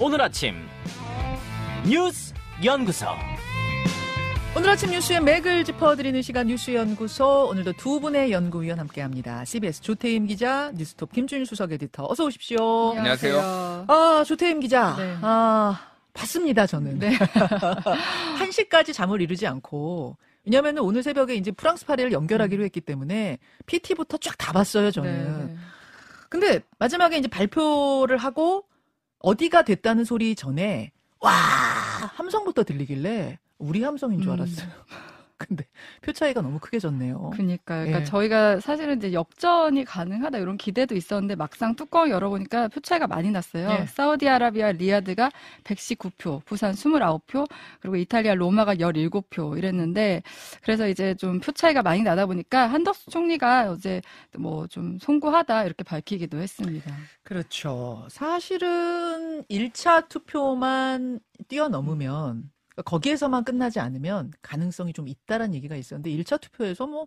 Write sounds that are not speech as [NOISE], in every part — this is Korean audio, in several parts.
오늘 아침 뉴스 연구소. 오늘 아침 뉴스의 맥을 짚어드리는 시간 뉴스 연구소 오늘도 두 분의 연구위원 함께합니다. CBS 조태임 기자, 뉴스톱 김준일 수석 에디터 어서 오십시오. 안녕하세요. 아 조태임 기자, 네. 아 봤습니다 저는. 네. [LAUGHS] 1 시까지 잠을 이루지 않고 왜냐면은 오늘 새벽에 이제 프랑스 파리를 연결하기로 했기 때문에 PT부터 쫙 다 봤어요 저는. 네. 근데 마지막에 이제 발표를 하고 어디가 됐다는 소리 전에 와 함성부터 들리길래 우리 함성인 줄 음. 알았어요. 근데 표 차이가 너무 크게 졌네요. 그니까요. 그러니까 예. 저희가 사실은 이제 역전이 가능하다 이런 기대도 있었는데 막상 뚜껑을 열어보니까 표 차이가 많이 났어요. 예. 사우디아라비아 리야드가 119표, 부산 29표, 그리고 이탈리아 로마가 17표 이랬는데 그래서 이제 좀 표 차이가 많이 나다 보니까 한덕수 총리가 어제 뭐 좀 송구하다 이렇게 밝히기도 했습니다. 그렇죠. 사실은 1차 투표만 뛰어넘으면 그러니까 거기에서만 끝나지 않으면 가능성이 좀 있다라는 얘기가 있었는데 1차 투표에서 뭐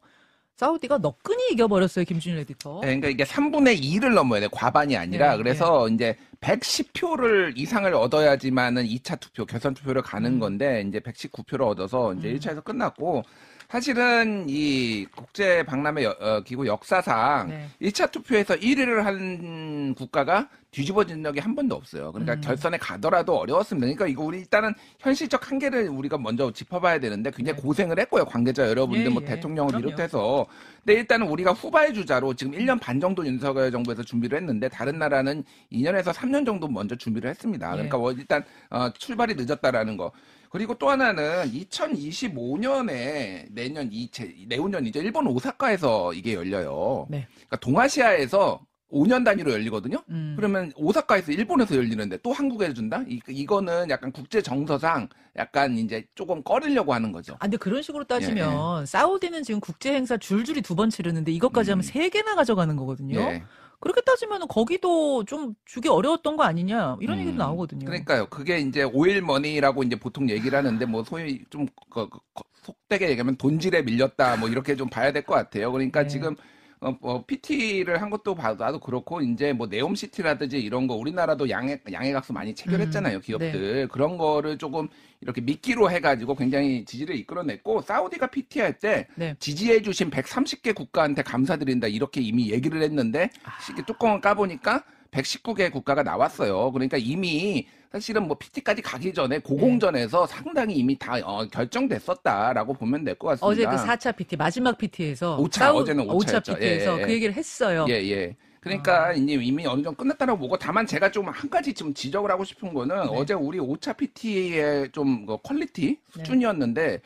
사우디가 너끈히 이겨버렸어요 김준일 에디터. 네, 그러니까 이게 3분의 2를 넘어야 돼. 과반이 아니라. 네, 그래서 이제 110표를 이상을 얻어야지만은 2차 투표, 결선 투표를 가는 음. 건데 이제 119표를 얻어서 이제 음. 1차에서 끝났고 사실은 이 국제 박람회 여- 어, 기구 역사상 네. 1차 투표에서 1위를 한 국가가 뒤집어진 적이 한 번도 없어요. 그러니까 음. 결선에 가더라도 어려웠습니다. 그러니까 이거 우리 일단은 현실적 한계를 우리가 먼저 짚어봐야 되는데 굉장히 네. 고생을 했고요. 관계자 여러분들 예, 뭐 예. 대통령을 그럼요. 비롯해서. 근데 일단은 우리가 후발 주자로 지금 1년 반 정도 윤석열 정부에서 준비를 했는데 다른 나라는 2년에서 3년 정도 먼저 준비를 했습니다. 예. 그러니까 뭐 일단 어, 출발이 늦었다라는 거. 그리고 또 하나는 2025년에 내년 이 제- 내후년이죠. 일본 오사카에서 이게 열려요. 네. 그러니까 동아시아에서 5년 단위로 열리거든요. 음. 그러면 오사카에서 일본에서 열리는데 또 한국에 준다? 이, 이거는 약간 국제 정서상 약간 이제 조금 꺼리려고 하는 거죠. 아, 근데 그런 식으로 따지면 예, 사우디는 지금 국제 행사 줄줄이 두 번 치르는데 이것까지 음. 하면 세 개나 가져가는 거거든요. 예. 그렇게 따지면 거기도 좀 주기 어려웠던 거 아니냐 이런 음, 얘기도 나오거든요. 그러니까요. 그게 이제 오일머니라고 이제 보통 얘기를 하는데 뭐 소위 좀 그- 그- 그- 속되게 얘기하면 돈질에 밀렸다 뭐 이렇게 좀 봐야 될 것 같아요. 그러니까 네. 지금 어, 어, PT를 한 것도 봐도 그렇고 이제 뭐 네옴시티라든지 이런 거 우리나라도 양해 양해각서 많이 체결했잖아요 음, 기업들. 그런 거를 조금 이렇게 미끼로 해가지고 굉장히 지지를 이끌어냈고 사우디가 PT 할때 네. 지지해주신 130개 국가한테 감사드린다 이렇게 이미 얘기를 했는데 이렇게 뚜껑을 까보니까 119개 국가가 나왔어요. 그러니까 이미 사실은 뭐 PT까지 가기 전에 고공전에서 상당히 이미 다 어, 결정됐었다라고 보면 될 것 같습니다. 어제 그 4차 PT 마지막 PT에서 오차, 어제는 오차였죠. 오차 PT에서 예, 예. 그 얘기를 했어요. 예, 예. 그러니까 이제 이미 어느 정도 끝났다라고 보고 다만 제가 좀 한 가지 좀 지적을 하고 싶은 거는 네. 어제 우리 오차 PT의 좀그 quality 네. 수준이었는데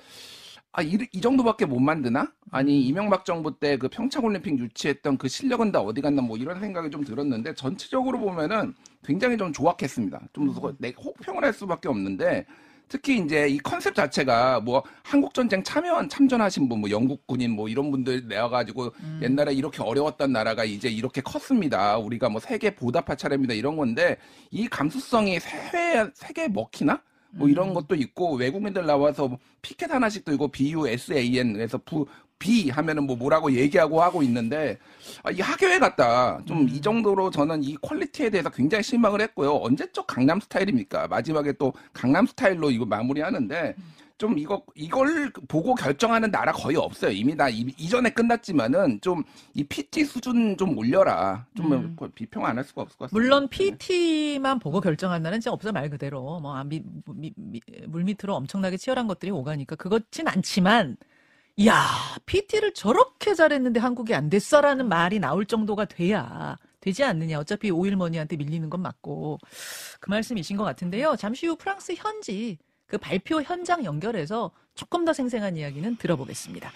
아, 이, 이 정도밖에 못 만드나? 아니, 이명박 정부 때 그 평창올림픽 유치했던 그 실력은 다 어디 갔나 뭐 이런 생각이 좀 들었는데 전체적으로 보면은 굉장히 좀 조악했습니다. 좀내 혹평을 할 수밖에 없는데 특히 이제 이 컨셉 자체가 뭐 한국 전쟁 참여한 참전하신 분, 뭐 영국 군인 뭐 이런 분들 내와가지고 음. 옛날에 이렇게 어려웠던 나라가 이제 이렇게 컸습니다. 우리가 뭐 세계 보답할 차례입니다. 이런 건데 이 감수성이 세계 세계 먹히나? 뭐 이런 음. 것도 있고 외국인들 나와서 뭐 피켓 하나씩 들고 BUSAN 그래서 부 B 하면은 뭐 뭐라고 얘기하고 하고 있는데 아, 이 학예회 같다 좀 음. 이 정도로 저는 이 quality에 대해서 굉장히 실망을 했고요 언제적 강남 스타일입니까 마지막에 또 강남 스타일로 이거 마무리하는데 좀 이거 이걸 보고 결정하는 나라 거의 없어요 이미 다 이, 이전에 끝났지만은 좀 이 PT 수준 좀 올려라 좀 음. 비평 안 할 수가 없을 것 같습니다. 물론 네. PT만 보고 결정한 나라는 진짜 없어 말 그대로 뭐 아, 미, 미, 미, 물밑으로 엄청나게 치열한 것들이 오가니까 그렇진 않지만 야 PT를 저렇게 잘했는데 한국이 안 됐어라는 말이 나올 정도가 돼야 되지 않느냐 어차피 오일머니한테 밀리는 건 맞고 그 말씀이신 것 같은데요 잠시 후 프랑스 현지 그 발표 현장 연결해서 조금 더 생생한 이야기는 들어보겠습니다.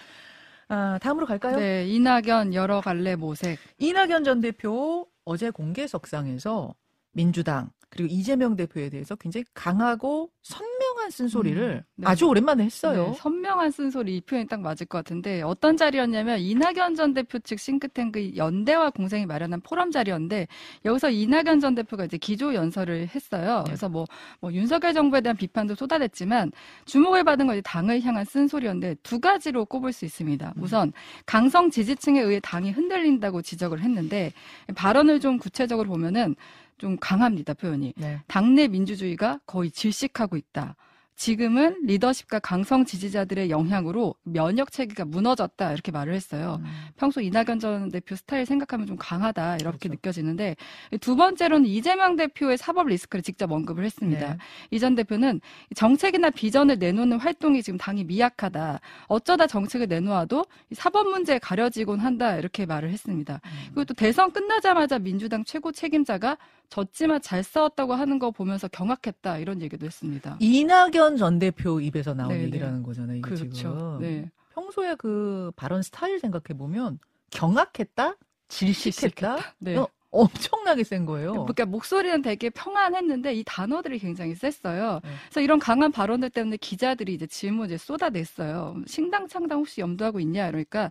아, 다음으로 갈까요? 네, 이낙연 여러 갈래 모색. 이낙연 전 대표 어제 공개석상에서 민주당 그리고 이재명 대표에 대해서 굉장히 강하고 선명한 쓴소리를 음, 네. 아주 오랜만에 했어요. 네, 선명한 쓴소리 이 표현이 딱 맞을 것 같은데 어떤 자리였냐면 이낙연 전 대표 측 싱크탱크 연대와 공생이 마련한 포럼 자리였는데 여기서 이낙연 전 대표가 이제 기조 연설을 했어요. 네. 그래서 뭐, 뭐 윤석열 정부에 대한 비판도 쏟아냈지만 주목을 받은 것이 당을 향한 쓴소리였는데 두 가지로 꼽을 수 있습니다. 음. 우선 강성 지지층에 의해 당이 흔들린다고 지적을 했는데 발언을 좀 구체적으로 보면은 좀 강합니다 표현이. 네. 당내 민주주의가 거의 질식하고 있다. 지금은 리더십과 강성 지지자들의 영향으로 면역 체계가 무너졌다 이렇게 말을 했어요. 음. 평소 이낙연 전 대표 스타일 생각하면 좀 강하다 이렇게 그렇죠. 느껴지는데 두 번째로는 이재명 대표의 사법 리스크를 직접 언급을 했습니다. 네. 이전 대표는 정책이나 비전을 내놓는 활동이 지금 당이 미약하다. 어쩌다 정책을 내놓아도 이 사법 문제에 가려지곤 한다 이렇게 말을 했습니다. 음. 그리고 또 대선 끝나자마자 민주당 최고 책임자가 졌지만 잘 싸웠다고 하는 거 보면서 경악했다 이런 얘기도 했습니다. 이낙연 전 대표 입에서 나온 네, 얘기라는 거잖아요. 이게 그렇죠. 지금. 네. 평소에 그 발언 스타일 생각해 보면 경악했다, 질식했다, 네. 어, 엄청나게 센 거예요. 그러니까 목소리는 되게 평안했는데 이 단어들이 굉장히 셌어요. 네. 그래서 이런 강한 발언들 때문에 기자들이 이제 질문 이제 쏟아냈어요. 신당 창당 혹시 염두하고 있냐? 그러니까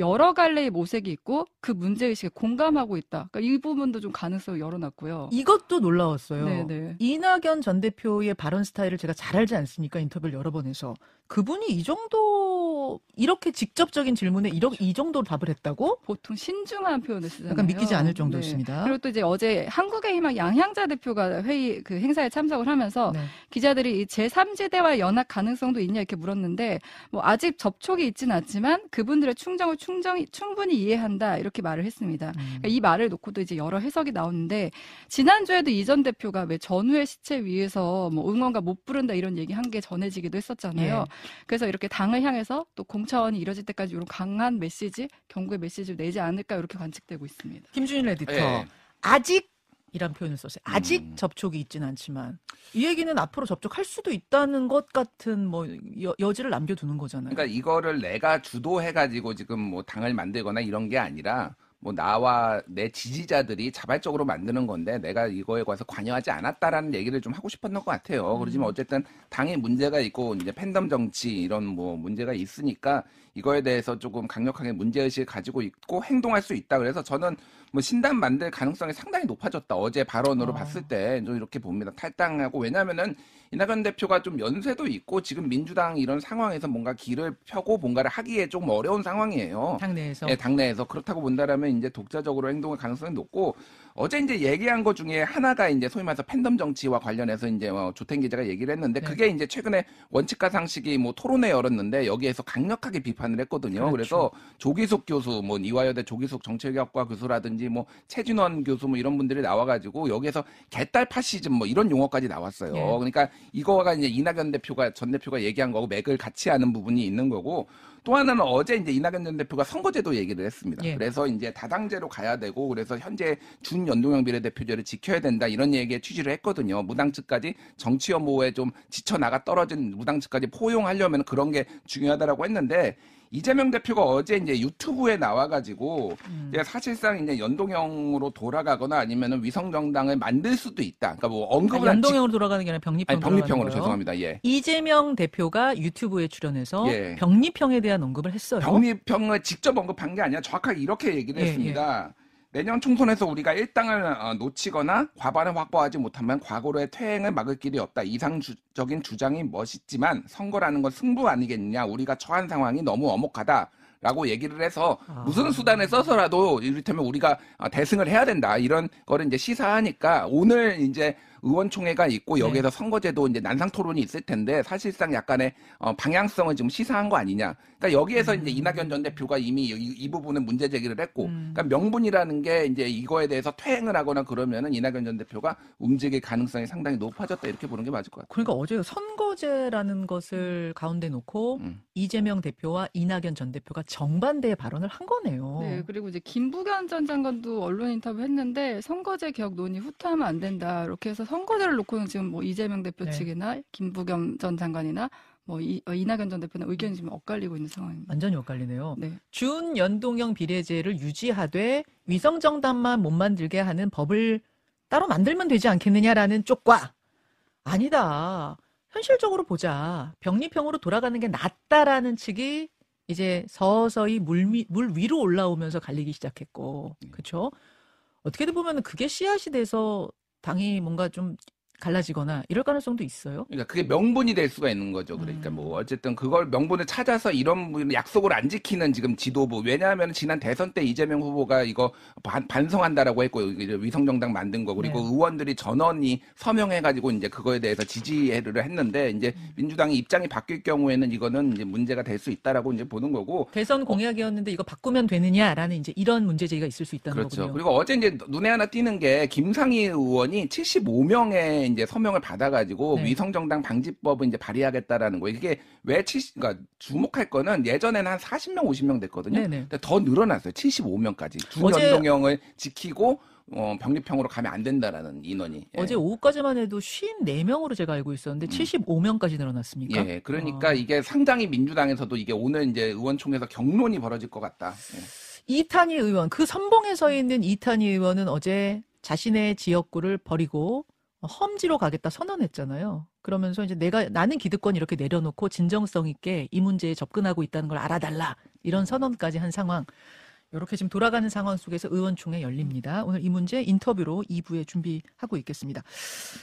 여러 갈래의 모색이 있고 그 문제 의식에 공감하고 있다. 그러니까 이 부분도 좀 가능성을 열어놨고요. 이것도 놀라웠어요. 네네. 이낙연 전 대표의 발언 스타일을 제가 잘 알지 않습니까? 인터뷰를 여러 번 해서. 그분이 이 정도, 이렇게 직접적인 질문에 이러, 이 정도로 답을 했다고? 보통 신중한 표현을 쓰잖아요. 약간 믿기지 않을 네. 정도였습니다. 그리고 또 이제 어제 한국의 희망 양향자 대표가 회의 그 행사에 참석을 하면서 네. 기자들이 이 제3지대와 연합 가능성도 있냐 이렇게 물었는데 뭐 아직 접촉이 있지는 않지만 그분들의 충정을 충정이 충분히 이해한다 이렇게 말을 했습니다. 음. 그러니까 이 말을 놓고도 이제 여러 해석이 나오는데 지난주에도 이 전 대표가 왜 전후의 시체 위에서 뭐 응원가 못 부른다 이런 얘기 한 게 전해지기도 했었잖아요. 예. 그래서 이렇게 당을 향해서 또 공천이 이뤄질 때까지 이런 강한 메시지, 경고의 메시지를 내지 않을까 이렇게 관측되고 있습니다. 김준일 에디터. 예. 아직 이란 표현을 썼어요. 아직 음. 접촉이 있지는 않지만 이 얘기는 앞으로 접촉할 수도 있다는 것 같은 뭐 여, 여지를 남겨두는 거잖아요. 그러니까 이거를 내가 주도해가지고 지금 뭐 당을 만들거나 이런 게 아니라 뭐 나와 내 지지자들이 자발적으로 만드는 건데 내가 이거에 관해서 관여하지 않았다라는 얘기를 좀 하고 싶었던 것 같아요. 그렇지만 어쨌든 당에 문제가 있고 이제 팬덤 정치 이런 뭐 문제가 있으니까 이거에 대해서 조금 강력하게 문제 의식을 가지고 있고 행동할 수 있다. 그래서 저는 뭐 신당 만들 가능성이 상당히 높아졌다. 어제 발언으로 어. 봤을 때 좀 이렇게 봅니다. 탈당하고 왜냐면은 이낙연 대표가 좀 연세도 있고 지금 민주당 이런 상황에서 뭔가 길을 펴고 뭔가를 하기에 좀 어려운 상황이에요. 당내에서 예, 당내에서 그렇다고 본다라면 이제 독자적으로 행동할 가능성이 높고 어제 이제 얘기한 것 중에 하나가 이제 소위 말해서 팬덤 정치와 관련해서 이제 뭐 조탱 기자가 얘기를 했는데 네. 그게 이제 최근에 원칙과 상식이 뭐 토론회 열었는데 여기에서 강력하게 비판을 했거든요. 그렇죠. 그래서 조기숙 교수, 뭐 이화여대 조기숙 정책학과 교수라든지 뭐 최진원 교수 뭐 이런 분들이 나와가지고 여기에서 개딸 파시즘 뭐 이런 용어까지 나왔어요. 예. 그러니까 이거가 이제 이낙연 대표가 전 대표가 얘기한 거고 맥을 같이 하는 부분이 있는 거고 또 하나는 어제 이제 이낙연 전 대표가 선거제도 얘기를 했습니다. 예. 그래서 이제 다당제로 가야 되고 그래서 현재 준연동형 비례대표제를 지켜야 된다 이런 얘기에 취지를 했거든요. 무당 측까지 정치 혐오에 좀 지쳐 나가 떨어진 무당 측까지 포용하려면 그런 게 중요하다라고 했는데 이재명 대표가 어제 이제 유튜브에 나와가지고 음. 사실상 이제 연동형으로 돌아가거나 아니면은 위성 정당을 만들 수도 있다. 그러니까 뭐 언급을 아, 한 연동형으로 돌아가는 게 아니라 직- 병립형 아니 병립형으로 죄송합니다. 예. 이재명 대표가 유튜브에 출연해서 예. 병립형에 대한 언급을 했어요. 병립형을 직접 언급한 게 아니라 정확하게 이렇게 얘기를 예, 했습니다. 내년 총선에서 우리가 일당을 어, 놓치거나 과반을 확보하지 못하면 과거로의 퇴행을 막을 길이 없다. 이상적인 주장이 멋있지만 선거라는 건 승부 아니겠느냐. 우리가 처한 상황이 너무 엄혹하다. 라고 얘기를 해서 아. 무슨 수단을 써서라도 이를테면 우리가 어, 대승을 해야 된다 이런 거를 이제 시사하니까 오늘 이제 의원총회가 있고 네. 여기에서 선거제도 이제 난상 토론이 있을 텐데 사실상 약간의 어, 방향성을 지금 시사한 거 아니냐. 그러니까 여기에서 이제 이낙연 전 대표가 이미 이, 이 부분은 문제 제기를 했고, 음. 그러니까 명분이라는 게 이제 이거에 대해서 퇴행을 하거나 그러면은 이낙연 전 대표가 움직일 가능성이 상당히 높아졌다 이렇게 보는 게 맞을 것 같아요. 그러니까 어제 선거제라는 것을 가운데 놓고 음. 이재명 대표와 이낙연 전 대표가 정반대의 발언을 한 거네요. 네, 그리고 이제 김부겸 전 장관도 언론 인터뷰 했는데 선거제 개혁 논의 후퇴하면 안 된다. 이렇게 해서 선거제를 놓고는 지금 뭐 이재명 대표 네. 측이나 김부겸 전 장관이나 뭐 이, 어, 이낙연 전 대표는 의견이 지금 엇갈리고 있는 상황입니다. 완전히 엇갈리네요. 네. 준연동형 비례제를 유지하되 위성정당만 못 만들게 하는 법을 따로 만들면 되지 않겠느냐라는 쪽과 아니다. 현실적으로 보자. 병립형으로 돌아가는 게 낫다라는 측이 이제 서서히 물, 미- 물 위로 올라오면서 갈리기 시작했고, 그렇죠? 어떻게든 보면 그게 씨앗이 돼서 당이 뭔가 좀 갈라지거나 이럴 가능성도 있어요. 그러니까 그게 명분이 될 수가 있는 거죠. 그러니까 음. 뭐 어쨌든 그걸 명분을 찾아서 이런 분- 약속을 안 지키는 지금 지도부 왜냐하면 지난 대선 때 이재명 후보가 이거 반, 반성한다라고 했고 이제 위성 정당 만든 거 그리고 네. 의원들이 전원이 서명해가지고 이제 그거에 대해서 지지를 했는데 이제 음. 민주당이 입장이 바뀔 경우에는 이거는 이제 문제가 될 수 있다라고 이제 보는 거고 대선 공약이었는데 이거 바꾸면 되느냐라는 이제 이런 문제 제기가 있을 수 있다는 그렇죠. 거군요. 그리고 어제 이제 눈에 하나 띄는 게 김상희 의원이 75명의 이제 서명을 받아가지고 네. 위성정당 방지법을 이제 발의하겠다라는 거예요. 이게 왜 70, 그러니까 주목할 거는 예전에는 한 40명, 50명 됐거든요. 네네. 근데 더 늘어났어요. 75명까지. 어제- 준연동형을 지키고 어, 병립형으로 가면 안 된다라는 인원이. 예. 어제 오후까지만 해도 54명으로 제가 알고 있었는데 75명까지 늘어났습니까? 음. 예, 그러니까 아. 이게 상당히 민주당에서도 이게 오늘 이제 의원총회에서 경론이 벌어질 것 같다. 예. 이탄희 의원, 그 선봉에 서 있는 이탄희 의원은 어제 자신의 지역구를 버리고 험지로 가겠다 선언했잖아요. 그러면서 이제 내가 나는 기득권 이렇게 내려놓고 진정성 있게 이 문제에 접근하고 있다는 걸 알아달라 이런 선언까지 한 상황. 이렇게 지금 돌아가는 상황 속에서 의원총회 열립니다. 오늘 이 문제 인터뷰로 2부에 준비하고 있겠습니다.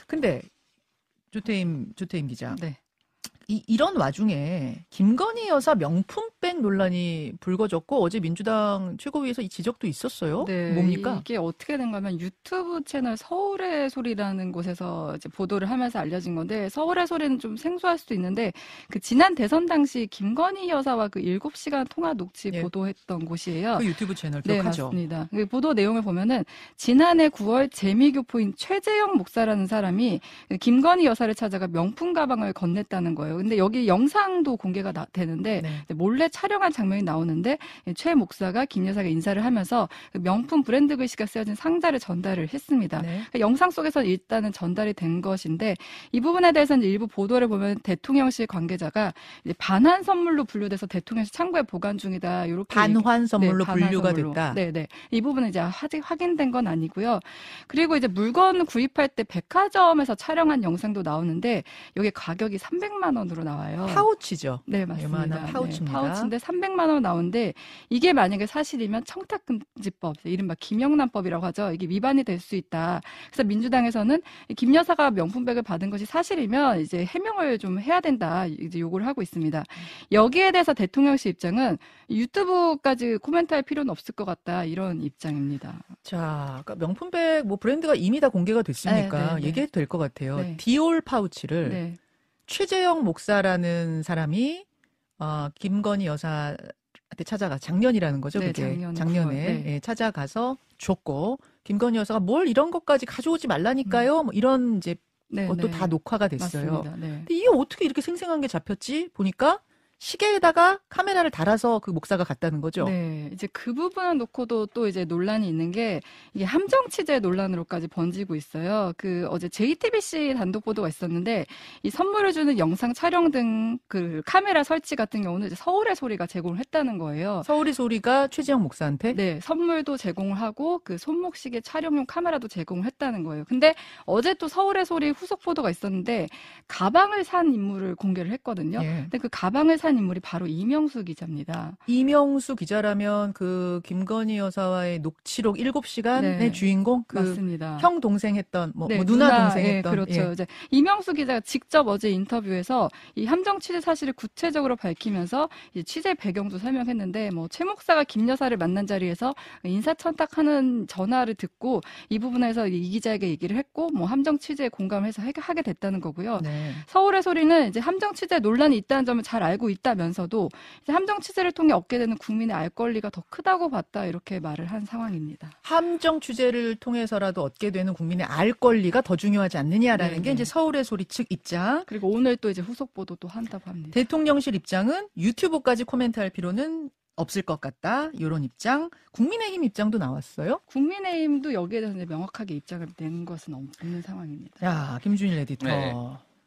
근데 조태임 조태임 기자, 네. 이, 이런 와중에 김건희 여사 명품 백 논란이 불거졌고 어제 민주당 최고위에서 이 지적도 있었어요. 네, 뭡니까? 이게 어떻게 된 거면 유튜브 채널 서울의 소리라는 곳에서 이제 보도를 하면서 알려진 건데 서울의 소리는 좀 생소할 수도 있는데 그 지난 대선 당시 김건희 여사와 그 7시간 통화 녹취 예. 보도했던 곳이에요. 그 유튜브 채널 네, 기억하죠? 맞습니다. 그 보도 내용을 보면은 지난해 9월 재미교포인 최재영 목사라는 사람이 그 김건희 여사를 찾아가 명품 가방을 건넸다는 거예요. 근데 여기 영상도 공개가 나- 되는데 네. 몰래 촬영한 장면이 나오는데 최 목사가 김 여사가 인사를 하면서 그 명품 브랜드 글씨가 쓰여진 상자를 전달을 했습니다. 네. 그 영상 속에서 일단은 전달이 된 것인데 이 부분에 대해서는 일부 보도를 보면 대통령실 관계자가 반환 선물로 분류돼서 대통령실 창고에 보관 중이다. 이렇게 반환 선물로 반환 분류가 선물로. 됐다. 네, 네. 이 부분은 이제 아직 확인된 건 아니고요. 그리고 이제 물건 구입할 때 백화점에서 촬영한 영상도 나오는데 여기 가격이 300만 원으로 나와요. 파우치죠. 네, 맞습니다. 파우치입니다. 네, 파우치 인데 300만 원 나오는데 이게 만약에 사실이면 청탁금지법, 이른바 김영란법이라고 하죠. 이게 위반이 될 수 있다. 그래서 민주당에서는 이김 여사가 명품백을 받은 것이 사실이면 이제 해명을 좀 해야 된다. 이제 요구를 하고 있습니다. 여기에 대해서 대통령실 입장은 유튜브까지 코멘트할 필요는 없을 것 같다. 이런 입장입니다. 자, 그러니까 명품백 뭐 브랜드가 이미 다 공개가 됐으니까 네, 네, 네. 얘기해도 될 것 같아요. 네. 디올 파우치를 네. 최재영 목사라는 사람이 어, 김건희 여사한테 찾아가 작년이라는 거죠. 네, 그게 작년 작년에 구월, 네. 예, 찾아가서 줬고 김건희 여사가 뭘 이런 것까지 가져오지 말라니까요. 뭐 이런 이제 네, 것도 네. 다 녹화가 됐어요. 네. 근데 이게 어떻게 이렇게 생생한 게 잡혔지? 보니까 시계에다가 카메라를 달아서 그 목사가 갔다는 거죠. 네, 이제 그 부분을 놓고도 또 이제 논란이 있는 게 이게 함정 취재 논란으로까지 번지고 있어요. 그 어제 JTBC 단독 보도가 있었는데 이 선물을 주는 영상 촬영 등 그 카메라 설치 같은 경우는 이제 서울의 소리가 제공을 했다는 거예요. 서울의 소리가 최재형 목사한테 네, 선물도 제공을 하고 그 손목시계 촬영용 카메라도 제공을 했다는 거예요. 근데 어제 또 서울의 소리 후속 보도가 있었는데 가방을 산 인물을 공개를 했거든요. 예. 근데 그 가방을 산 인물이 바로 이명수 기자입니다. 이명수 기자라면 그 김건희 여사와의 녹취록 7시간의 네. 주인공 그 맞습니다. 형 동생 했던 뭐, 네, 뭐 누나, 동생 예, 했던 그렇죠. 예. 이제 이명수 기자가 직접 어제 인터뷰에서 이 함정 취재 사실을 구체적으로 밝히면서 취재 배경도 설명했는데 뭐 최 목사가 김 여사를 만난 자리에서 인사천탁하는 전화를 듣고 이 부분에서 이 기자에게 얘기를 했고 뭐 함정 취재에 공감해서 해- 하게 됐다는 거고요. 네. 서울의 소리는 이제 함정 취재 논란이 있다는 점을 잘 알고 있 다면서도 이제 함정 취재를 통해 얻게 되는 국민의 알 권리가 더 크다고 봤다 이렇게 말을 한 상황입니다. 함정 취재를 통해서라도 얻게 되는 국민의 알 권리가 더 중요하지 않느냐라는 네, 게 네. 이제 서울의 소리 측 입장. 그리고 오늘 또 이제 후속 보도도 한다고 합니다. 대통령실 입장은 유튜브까지 코멘트할 필요는 없을 것 같다. 이런 입장. 국민의힘 입장도 나왔어요. 국민의힘도 여기에 대해서 명확하게 입장을 낸 것은 없는 상황입니다. 야, 김준일 에디터. 네.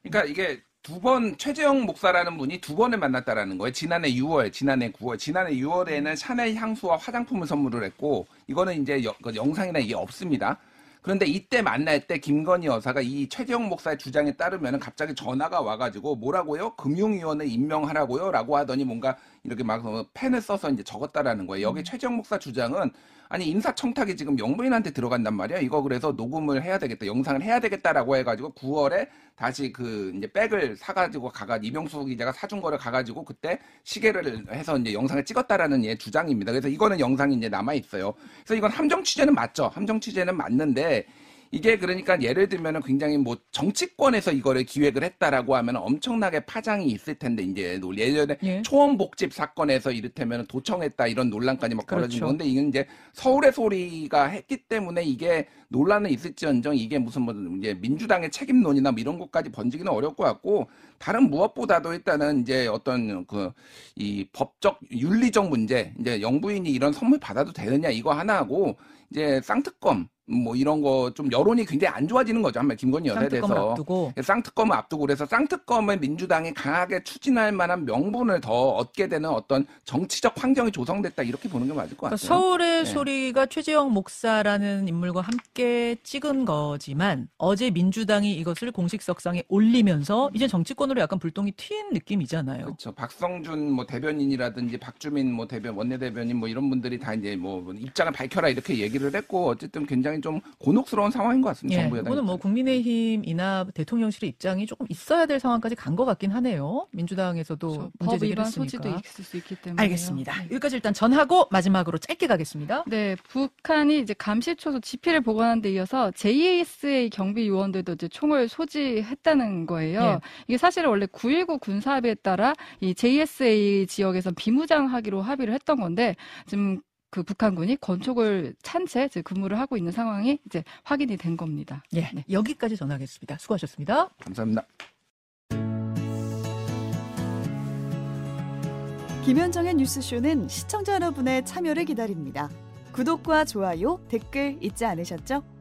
그러니까 이게 두 번 최재형 목사라는 분이 두 번을 만났다라는 거예요. 지난해 6월, 지난해 9월, 지난해 6월에는 샤넬 향수와 화장품을 선물을 했고 이거는 이제 여- 그 영상이나 이게 없습니다. 그런데 이때 만날 때 김건희 여사가 이 최재형 목사의 주장에 따르면 갑자기 전화가 와가지고 뭐라고요? 금융위원을 임명하라고요? 라고 하더니 뭔가 이렇게 막 어, 펜을 써서 이제 적었다라는 거예요. 여기 음. 최재형 목사 주장은 아니 인사청탁이 지금 영부인한테 들어간단 말이야. 이거 그래서 녹음을 해야 되겠다, 영상을 해야 되겠다라고 해가지고 9월에 다시 그 이제 백을 사가지고 가가 이명수 기자가 사준 거를 가가지고 그때 시계를 해서 이제 영상을 찍었다라는 예 주장입니다. 그래서 이거는 영상이 이제 남아 있어요. 그래서 이건 함정 취재는 맞죠. 함정 취재는 맞는데 이게 그러니까 예를 들면은 굉장히 뭐 정치권에서 이거를 기획을 했다라고 하면 엄청나게 파장이 있을 텐데 이제 논- 예전에 예. 초원 복집 사건에서 이를테면 도청했다 이런 논란까지 막 벌어진 그렇죠. 건데 이건 이제 서울의 소리가 했기 때문에 이게 논란은 있을지언정 이게 무슨 뭐 이제 민주당의 책임론이나 뭐 이런 것까지 번지기는 것 같고 다른 무엇보다도 일단은 이제 어떤 그 이 법적 윤리적 문제 이제 영부인이 이런 선물 받아도 되느냐 이거 하나하고 이제 쌍특검 뭐 이런 거 좀 여론이 굉장히 안 좋아지는 거죠 한말 김건희 여사에 대해서 앞두고 쌍특검을 앞두고 그래서 쌍특검을 민주당이 강하게 추진할 만한 명분을 더 얻게 되는 어떤 정치적 환경이 조성됐다 이렇게 보는 게 맞을 것 그러니까 같아요. 서울의 네. 소리가 최재형 목사라는 인물과 함께 찍은 거지만 어제 민주당이 이것을 공식 석상에 올리면서 이제 정치권으로 약간 불똥이 튄 느낌이잖아요. 그렇죠. 박성준 뭐 대변인이라든지 박주민 뭐 대변 원내 대변인 뭐 이런 분들이 다 이제 뭐 입장을 밝혀라 이렇게 얘기를 했고 어쨌든 굉장히 좀 곤혹스러운 상황인 것 같습니다. 예, 정부 여당. 이거는 뭐. 국민의힘이나 대통령실의 입장이 조금 있어야 될 상황까지 간 것 같긴 하네요. 민주당에서도 그렇죠. 문제 법 제기를. 소지도 있을 수 있기 때문에 알겠습니다. 여기까지 일단 전하고 마지막으로 짧게 가겠습니다. 네, 북한이 이제 감시초소 지피를 복원한 데 이어서 JSA 경비 요원들도 이제 총을 소지했다는 거예요. 예. 이게 사실 은 원래 9.19 군사합의에 따라 이 JSA 지역에서 비무장하기로 합의를 했던 건데 지금 그 북한군이 건촉을 찬 채 근무를 하고 있는 상황이 이제 확인이 된 겁니다. 예, 네. 여기까지 전하겠습니다. 수고하셨습니다. 감사합니다. 김현정의 뉴스쇼는 시청자 여러분의 참여를 기다립니다. 구독과 좋아요, 댓글 잊지 않으셨죠?